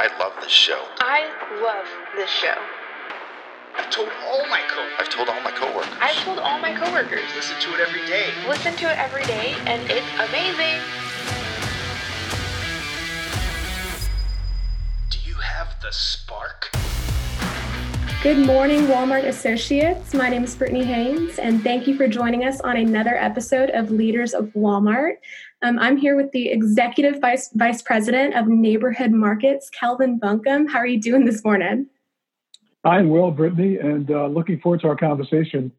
I love this show. I love this show. I've told all my coworkers. I've told all my coworkers. I've told all my coworkers. Listen to it every day. Listen to it every day, and it's amazing. Do you have the spark? Good morning, Walmart Associates. My name is Brittany Haynes, and thank you for joining us on another episode of Leaders of Walmart. Um, I'm here with the Executive Vice, Vice President of Neighborhood Markets, Kelvin Buncum. How are you doing this morning? I'm well, Brittany, and uh, looking forward to our conversation.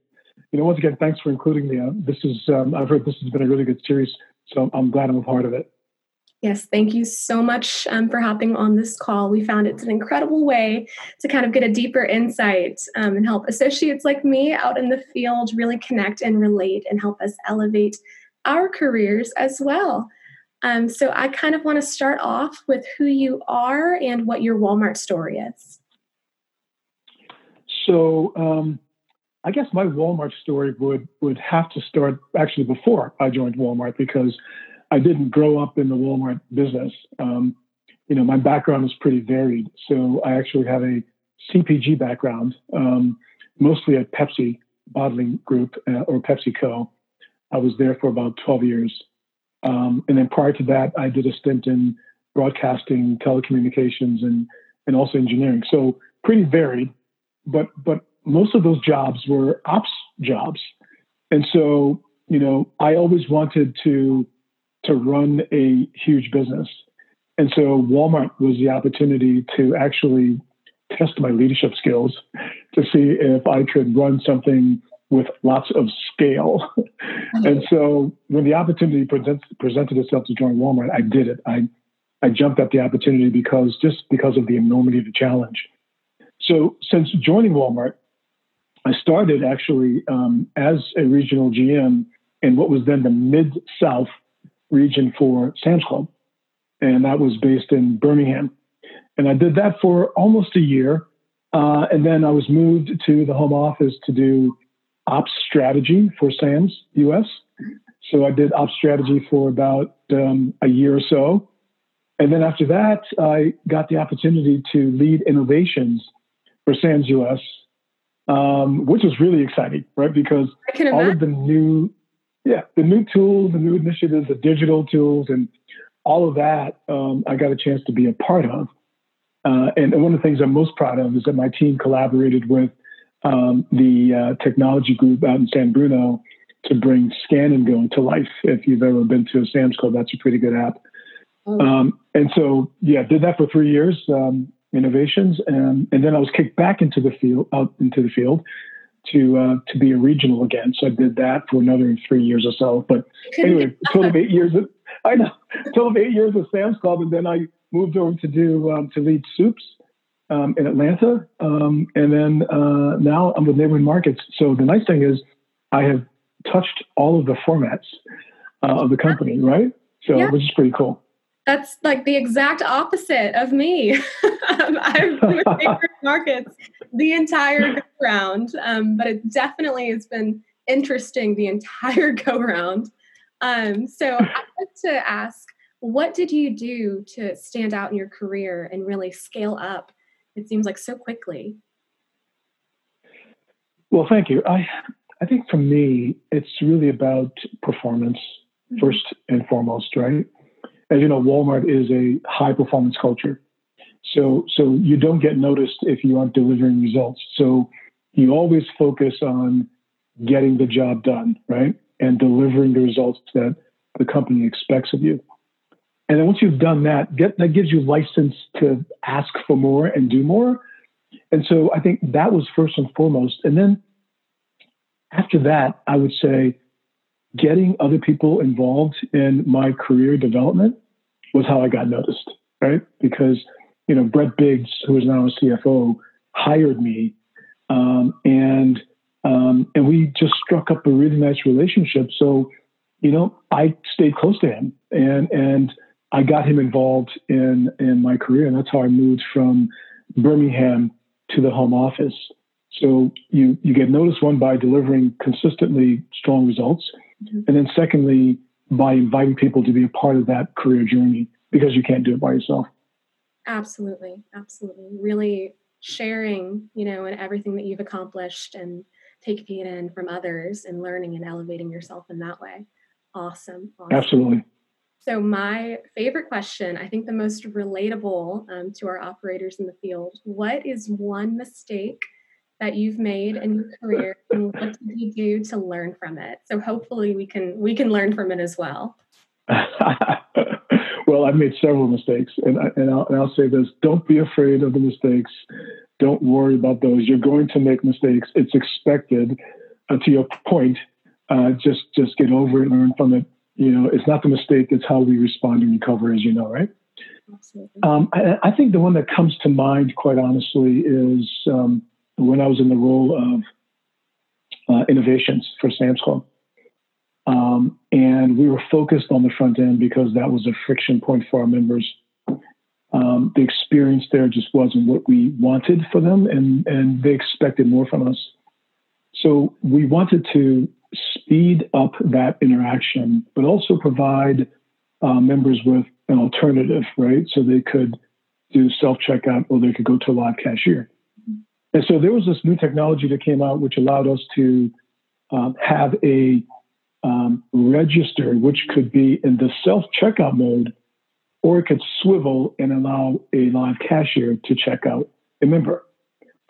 You know, once again, thanks for including me. Uh, this is, um, I've heard this has been a really good series, so I'm glad I'm a part of it. Yes, thank you so much um, for hopping on this call. We found it's an incredible way to kind of get a deeper insight um, and help associates like me out in the field really connect and relate and help us elevate our careers as well. Um, so, I kind of want to start off with who you are and what your Walmart story is. So, um, I guess my Walmart story would would have to start actually before I joined Walmart because I didn't grow up in the Walmart business. Um, you know, my background is pretty varied. So I actually have a CPG background, um, mostly at Pepsi Bottling Group uh, or PepsiCo. I was there for about 12 years. Um, and then prior to that, I did a stint in broadcasting, telecommunications, and, and also engineering. So pretty varied, but, but most of those jobs were ops jobs. And so, you know, I always wanted to to run a huge business. And so Walmart was the opportunity to actually test my leadership skills to see if I could run something with lots of scale. Mm-hmm. and so when the opportunity presents, presented itself to join Walmart, I did it. I, I jumped at the opportunity because just because of the enormity of the challenge. So since joining Walmart, I started actually um, as a regional GM in what was then the Mid South region for Sam's Club, and that was based in Birmingham. And I did that for almost a year, uh, and then I was moved to the home office to do ops strategy for Sam's US. So I did ops strategy for about um, a year or so. And then after that, I got the opportunity to lead innovations for Sam's US, um, which was really exciting, right? Because all of the new yeah, the new tools, the new initiatives, the digital tools, and all of that, um, I got a chance to be a part of. Uh, and, one of the things I'm most proud of is that my team collaborated with um, the uh, technology group out in San Bruno to bring Scan and Go to life. If you've ever been to a Sam's Club, that's a pretty good app. Oh. Um, and so, yeah, did that for three years, um, innovations, and, and then I was kicked back into the field, out into the field, to uh, to be a regional again. So I did that for another three years or so. But anyway, total of eight years. Of, I know total of eight years of Sam's Club, and then I moved over to do um, to lead Supers um, in Atlanta, um, and then uh, now I'm with Neighborhood Markets. So the nice thing is, I have touched all of the formats uh, of the company, right? So yeah. which is pretty cool. That's like the exact opposite of me. Um, I've been with Neighborhood Markets the entire go round, um, but it definitely has been interesting the entire go round. Um, so I'd like to ask, what did you do to stand out in your career and really scale up? It seems like so quickly. Well, thank you. I I think for me, it's really about performance mm-hmm. first and foremost, right? As you know, Walmart is a high performance culture. So, so you don't get noticed if you aren't delivering results. So you always focus on getting the job done, right? And delivering the results that the company expects of you. And then once you've done that, get, that gives you license to ask for more and do more. And so I think that was first and foremost. And then after that, I would say getting other people involved in my career development was how I got noticed, right? Because you know, Brett Biggs, who is now a CFO, hired me, um, and um, and we just struck up a really nice relationship. So, you know, I stayed close to him, and and I got him involved in in my career, and that's how I moved from Birmingham to the home office. So you you get noticed one by delivering consistently strong results, mm-hmm. and then secondly by inviting people to be a part of that career journey because you can't do it by yourself. Absolutely, absolutely. Really sharing, you know, and everything that you've accomplished and taking it in from others and learning and elevating yourself in that way. Awesome. awesome. Absolutely. So, my favorite question, I think the most relatable um, to our operators in the field what is one mistake that you've made in your career and what did you do to learn from it? So, hopefully, we can we can learn from it as well. well, I've made several mistakes, and, I, and, I'll, and I'll say this don't be afraid of the mistakes. Don't worry about those. You're going to make mistakes. It's expected. Uh, to your point, uh, just just get over it, and learn from it. You know, it's not the mistake; it's how we respond and recover, as you know, right? Um, I, I, think the one that comes to mind, quite honestly, is um, when I was in the role of uh, innovations for Sam's Club. Um, and we were focused on the front end because that was a friction point for our members. Um, the experience there just wasn't what we wanted for them, and, and they expected more from us. So we wanted to speed up that interaction, but also provide uh, members with an alternative, right? So they could do self checkout or they could go to a live cashier. And so there was this new technology that came out which allowed us to um, have a um, register, which could be in the self checkout mode, or it could swivel and allow a live cashier to check out a member.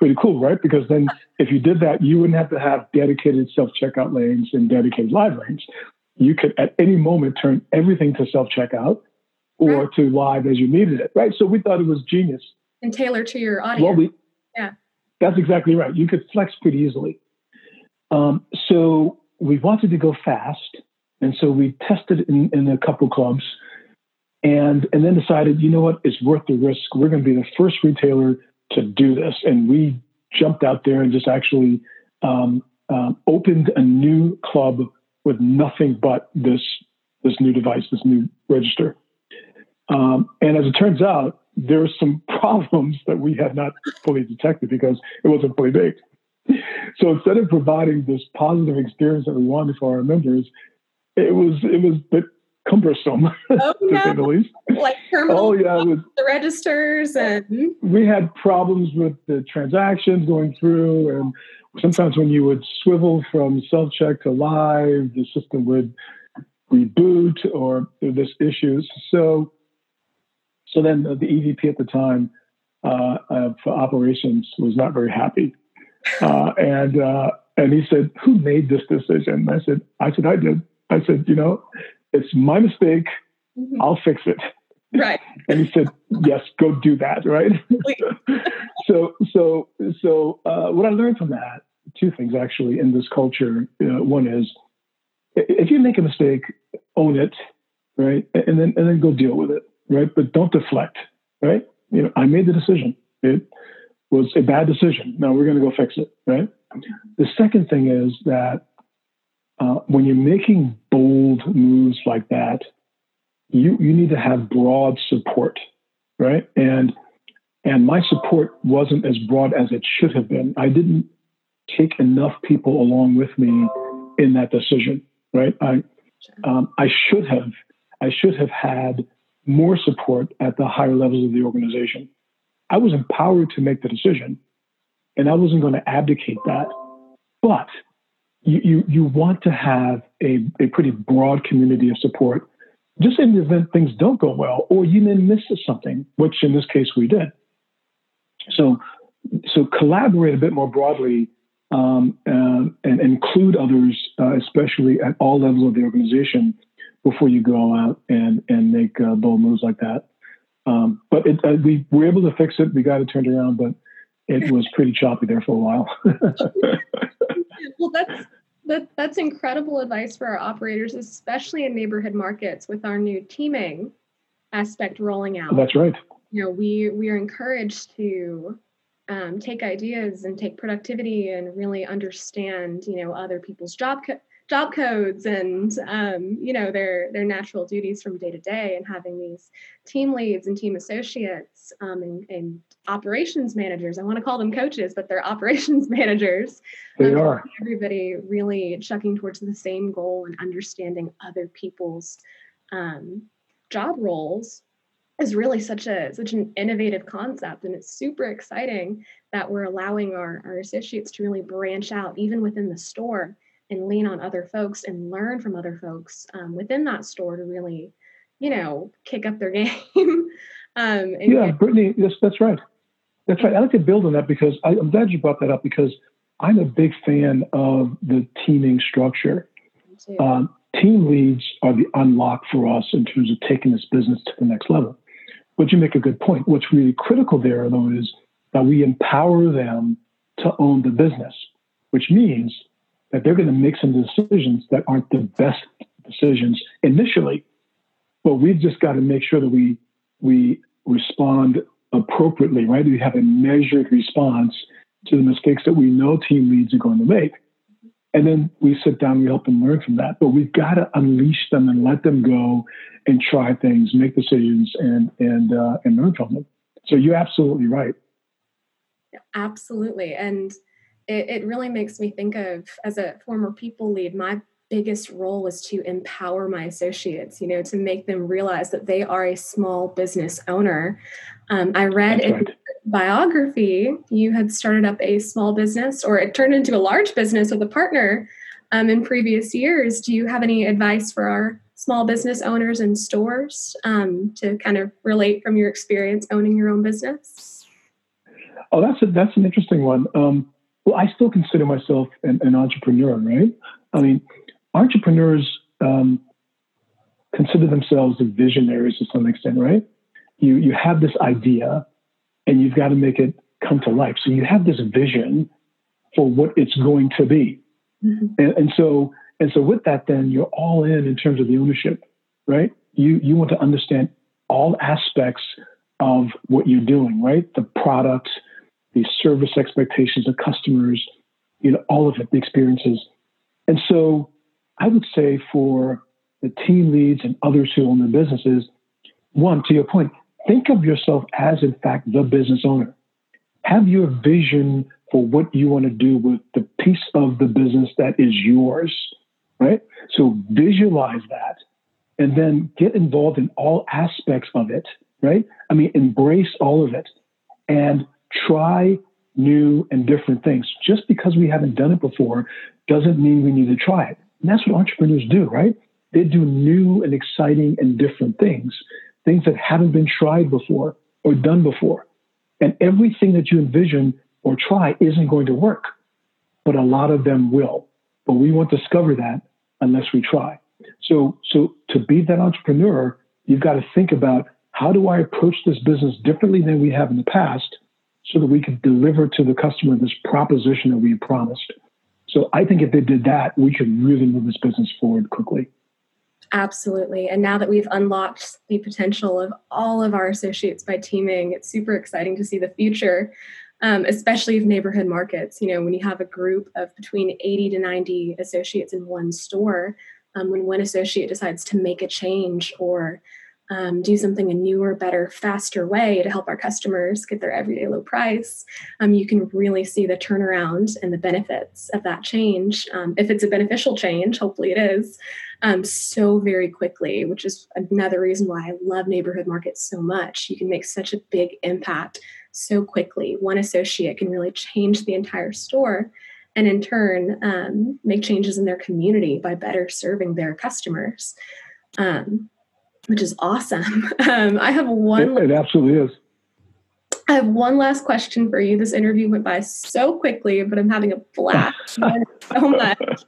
Pretty cool, right? Because then if you did that, you wouldn't have to have dedicated self checkout lanes and dedicated live lanes. You could at any moment turn everything to self checkout or right. to live as you needed it, right? So we thought it was genius. And tailor to your audience. Well, we, yeah. That's exactly right. You could flex pretty easily. Um, so we wanted to go fast, and so we tested in, in a couple clubs, and and then decided, you know what, it's worth the risk. We're going to be the first retailer to do this, and we jumped out there and just actually um, um, opened a new club with nothing but this this new device, this new register. Um, and as it turns out, there are some problems that we had not fully detected because it wasn't fully baked. So instead of providing this positive experience that we wanted for our members, it was it was a bit cumbersome oh, to no. say the least. Like oh yeah, the registers and we had problems with the transactions going through, and sometimes when you would swivel from self check to live, the system would reboot or there were this issues. So so then the EVP at the time uh, of operations was not very happy uh, and uh, and he said, "Who made this decision?" I said, "I said I did." I said, "You know, it's my mistake. Mm-hmm. I'll fix it." Right. and he said, "Yes, go do that." Right. so so so uh, what I learned from that, two things actually in this culture. Uh, one is if you make a mistake, own it, right, and then and then go deal with it, right. But don't deflect, right. You know, I made the decision. It was a bad decision. Now we're going to go fix it, right? The second thing is that uh, when you're making bold moves like that, you you need to have broad support, right? And and my support wasn't as broad as it should have been. I didn't take enough people along with me in that decision, right? I um, I should have I should have had more support at the higher levels of the organization. I was empowered to make the decision, and I wasn't going to abdicate that. But you, you, you want to have a, a pretty broad community of support, just in the event things don't go well, or you may miss something, which in this case we did. So, so collaborate a bit more broadly um, uh, and include others, uh, especially at all levels of the organization, before you go out and and make uh, bold moves like that. Um, but it, uh, we were able to fix it. We got it turned around, but it was pretty choppy there for a while. well, that's that, that's incredible advice for our operators, especially in neighborhood markets with our new teaming aspect rolling out. That's right. You know, we we are encouraged to um, take ideas and take productivity and really understand, you know, other people's job co- job codes and um, you know their their natural duties from day to day and having these team leads and team associates um, and, and, operations managers. I want to call them coaches but they're operations managers. They um, are. everybody really chucking towards the same goal and understanding other people's um, job roles is really such a such an innovative concept. And it's super exciting that we're allowing our, our associates to really branch out even within the store and lean on other folks and learn from other folks um, within that store to really you know kick up their game. Um, yeah get- brittany yes that's right. That's right. I like to build on that because I, i'm glad you brought that up because i'm a big fan of the teaming structure. Um, team leads are the unlock for us in terms of taking this business to the next level. But you make a good point. What's really critical there, though, is that we empower them to own the business, which means that they're going to make some decisions that aren't the best decisions initially. But we've just got to make sure that we we respond appropriately, right? We have a measured response to the mistakes that we know team leads are going to make. And then we sit down, we help them learn from that. But we've got to unleash them and let them go and try things, make decisions, and and uh, and learn from them. So you're absolutely right. Absolutely, and it, it really makes me think of as a former people lead, my biggest role was to empower my associates. You know, to make them realize that they are a small business owner. Um, I read That's in right. biography you had started up a small business, or it turned into a large business with a partner um, in previous years. Do you have any advice for our small business owners and stores um, to kind of relate from your experience owning your own business? Oh, that's a, that's an interesting one. Um, well, I still consider myself an, an, entrepreneur, right? I mean, entrepreneurs um, consider themselves the visionaries to some extent, right? You you have this idea, and you've got to make it come to life. So you have this vision for what it's going to be, mm-hmm. and, and so and so with that, then you're all in in terms of the ownership, right? You you want to understand all aspects of what you're doing, right? The product, the service expectations of customers, you know, all of it, the experiences. And so I would say for the team leads and others who own the businesses, one, to your point, think of yourself as in fact the business owner. Have your vision for what you want to do with the piece of the business that is yours right? So visualize that and then get involved in all aspects of it, right? I mean, embrace all of it and try new and different things. Just because we haven't done it before doesn't mean we need to try it. And that's what entrepreneurs do, right? They do new and exciting and different things, things that haven't been tried before or done before. And everything that you envision or try isn't going to work, but a lot of them will. But we won't discover that unless we try. So, so to be that entrepreneur, you've got to think about how do I approach this business differently than we have in the past so that we could deliver to the customer this proposition that we had promised. So I think if they did that, we could really move this business forward quickly. Absolutely. And now that we've unlocked the potential of all of our associates by teaming, it's super exciting to see the future um, especially of neighborhood markets. You know, when you have a group of between 80 to 90 associates in one store, um, when one associate decides to make a change or um, do something a newer, better, faster way to help our customers get their everyday low price, um, you can really see the turnaround and the benefits of that change. Um, if it's a beneficial change, hopefully it is, um, so very quickly, which is another reason why I love neighborhood markets so much. You can make such a big impact so quickly. One associate can really change the entire store and in turn um, make changes in their community by better serving their customers, um, which is awesome. Um, I have one. It, it absolutely is. I have one last question for you. This interview went by so quickly, but I'm having a blast so much.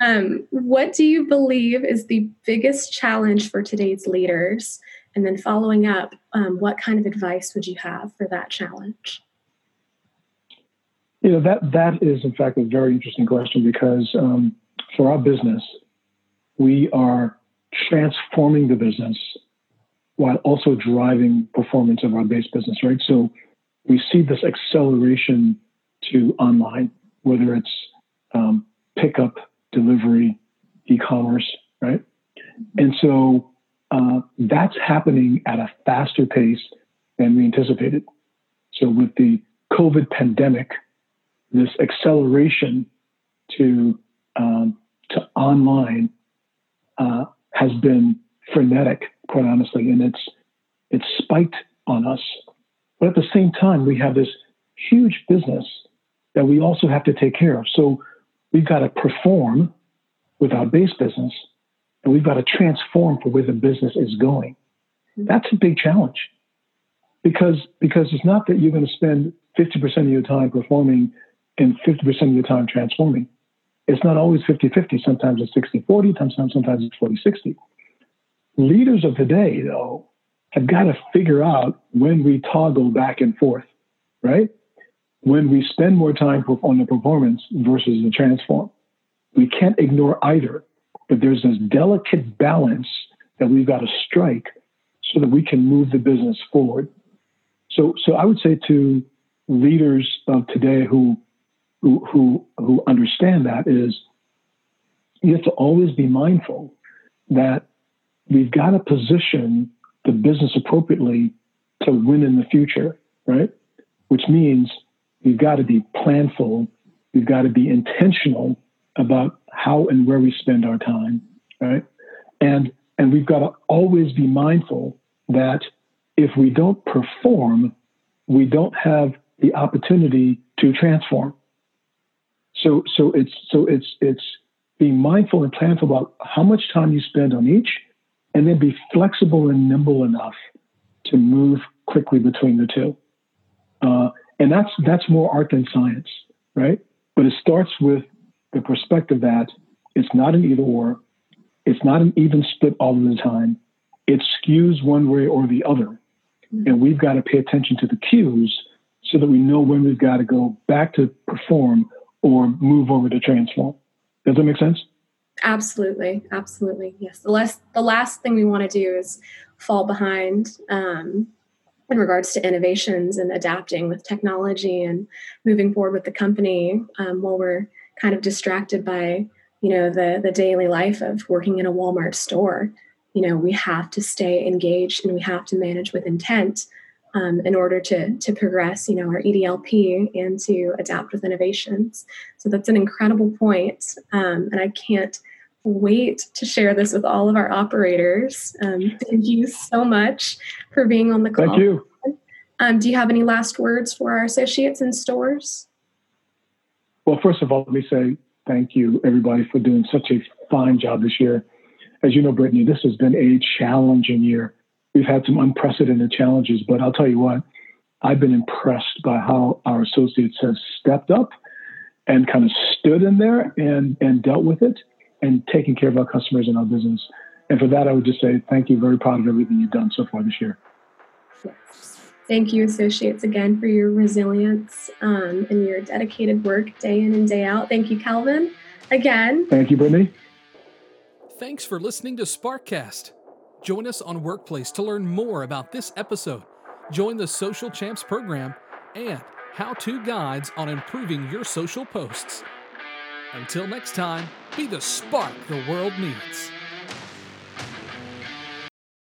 Um, what do you believe is the biggest challenge for today's leaders and then following up, um, what kind of advice would you have for that challenge? You know, that, that is, in fact, a very interesting question because um, for our business, we are transforming the business while also driving performance of our base business, right? So we see this acceleration to online, whether it's um, pickup, delivery, e-commerce, right? And so uh, that's happening at a faster pace than we anticipated. So with the COVID pandemic, this acceleration to um, to online uh, has been frenetic, quite honestly, and it's it's spiked on us. But at the same time, we have this huge business that we also have to take care of. So we've got to perform with our base business and we've got to transform for where the business is going. That's a big challenge because, because it's not that you're going to spend 50% of your time performing and 50% of your time transforming. It's not always 50 50. Sometimes it's 60 40, sometimes, sometimes it's 40 60. Leaders of today, though, have got to figure out when we toggle back and forth, right? When we spend more time on the performance versus the transform. We can't ignore either, but there's this delicate balance that we've got to strike so that we can move the business forward. So, so I would say to leaders of today who who who who understand that is you have to always be mindful that we've got to position the business appropriately to win in the future, right? Which means we've got to be planful, we've got to be intentional about how and where we spend our time, right? And and we've got to always be mindful that if we don't perform, we don't have the opportunity to transform. So so it's so it's it's being mindful and planful about how much time you spend on each and then be flexible and nimble enough to move quickly between the two. Uh, and that's that's more art than science, right? But it starts with the perspective that it's not an either or, it's not an even split all of the time. It skews one way or the other, and we've got to pay attention to the cues so that we know when we've got to go back to perform or move over to transform. Does that make sense? Absolutely, absolutely. Yes. The last the last thing we want to do is fall behind um, in regards to innovations and adapting with technology and moving forward with the company um, while we're kind of distracted by you know the the daily life of working in a Walmart store. You know, we have to stay engaged and we have to manage with intent um, in order to to progress. You know, our EDLP and to adapt with innovations. So that's an incredible point, um, and I can't wait to share this with all of our operators. Um, thank you so much for being on the call. Thank you. Um, do you have any last words for our associates in stores? Well, first of all, let me say thank you, everybody, for doing such a fine job this year. As you know, Brittany, this has been a challenging year. We've had some unprecedented challenges, but I'll tell you what, I've been impressed by how our associates have stepped up and kind of stood in there and, and dealt with it and taking care of our customers and our business. And for that, I would just say thank you. Very proud of everything you've done so far this year. Thank you, associates, again for your resilience um, and your dedicated work day in and day out. Thank you, Kelvin, again. Thank you, Brittany. Thanks for listening to Sparkcast. Join us on Workplace to learn more about this episode. Join the Social Champs program and how to guides on improving your social posts. Until next time, be the spark the world needs.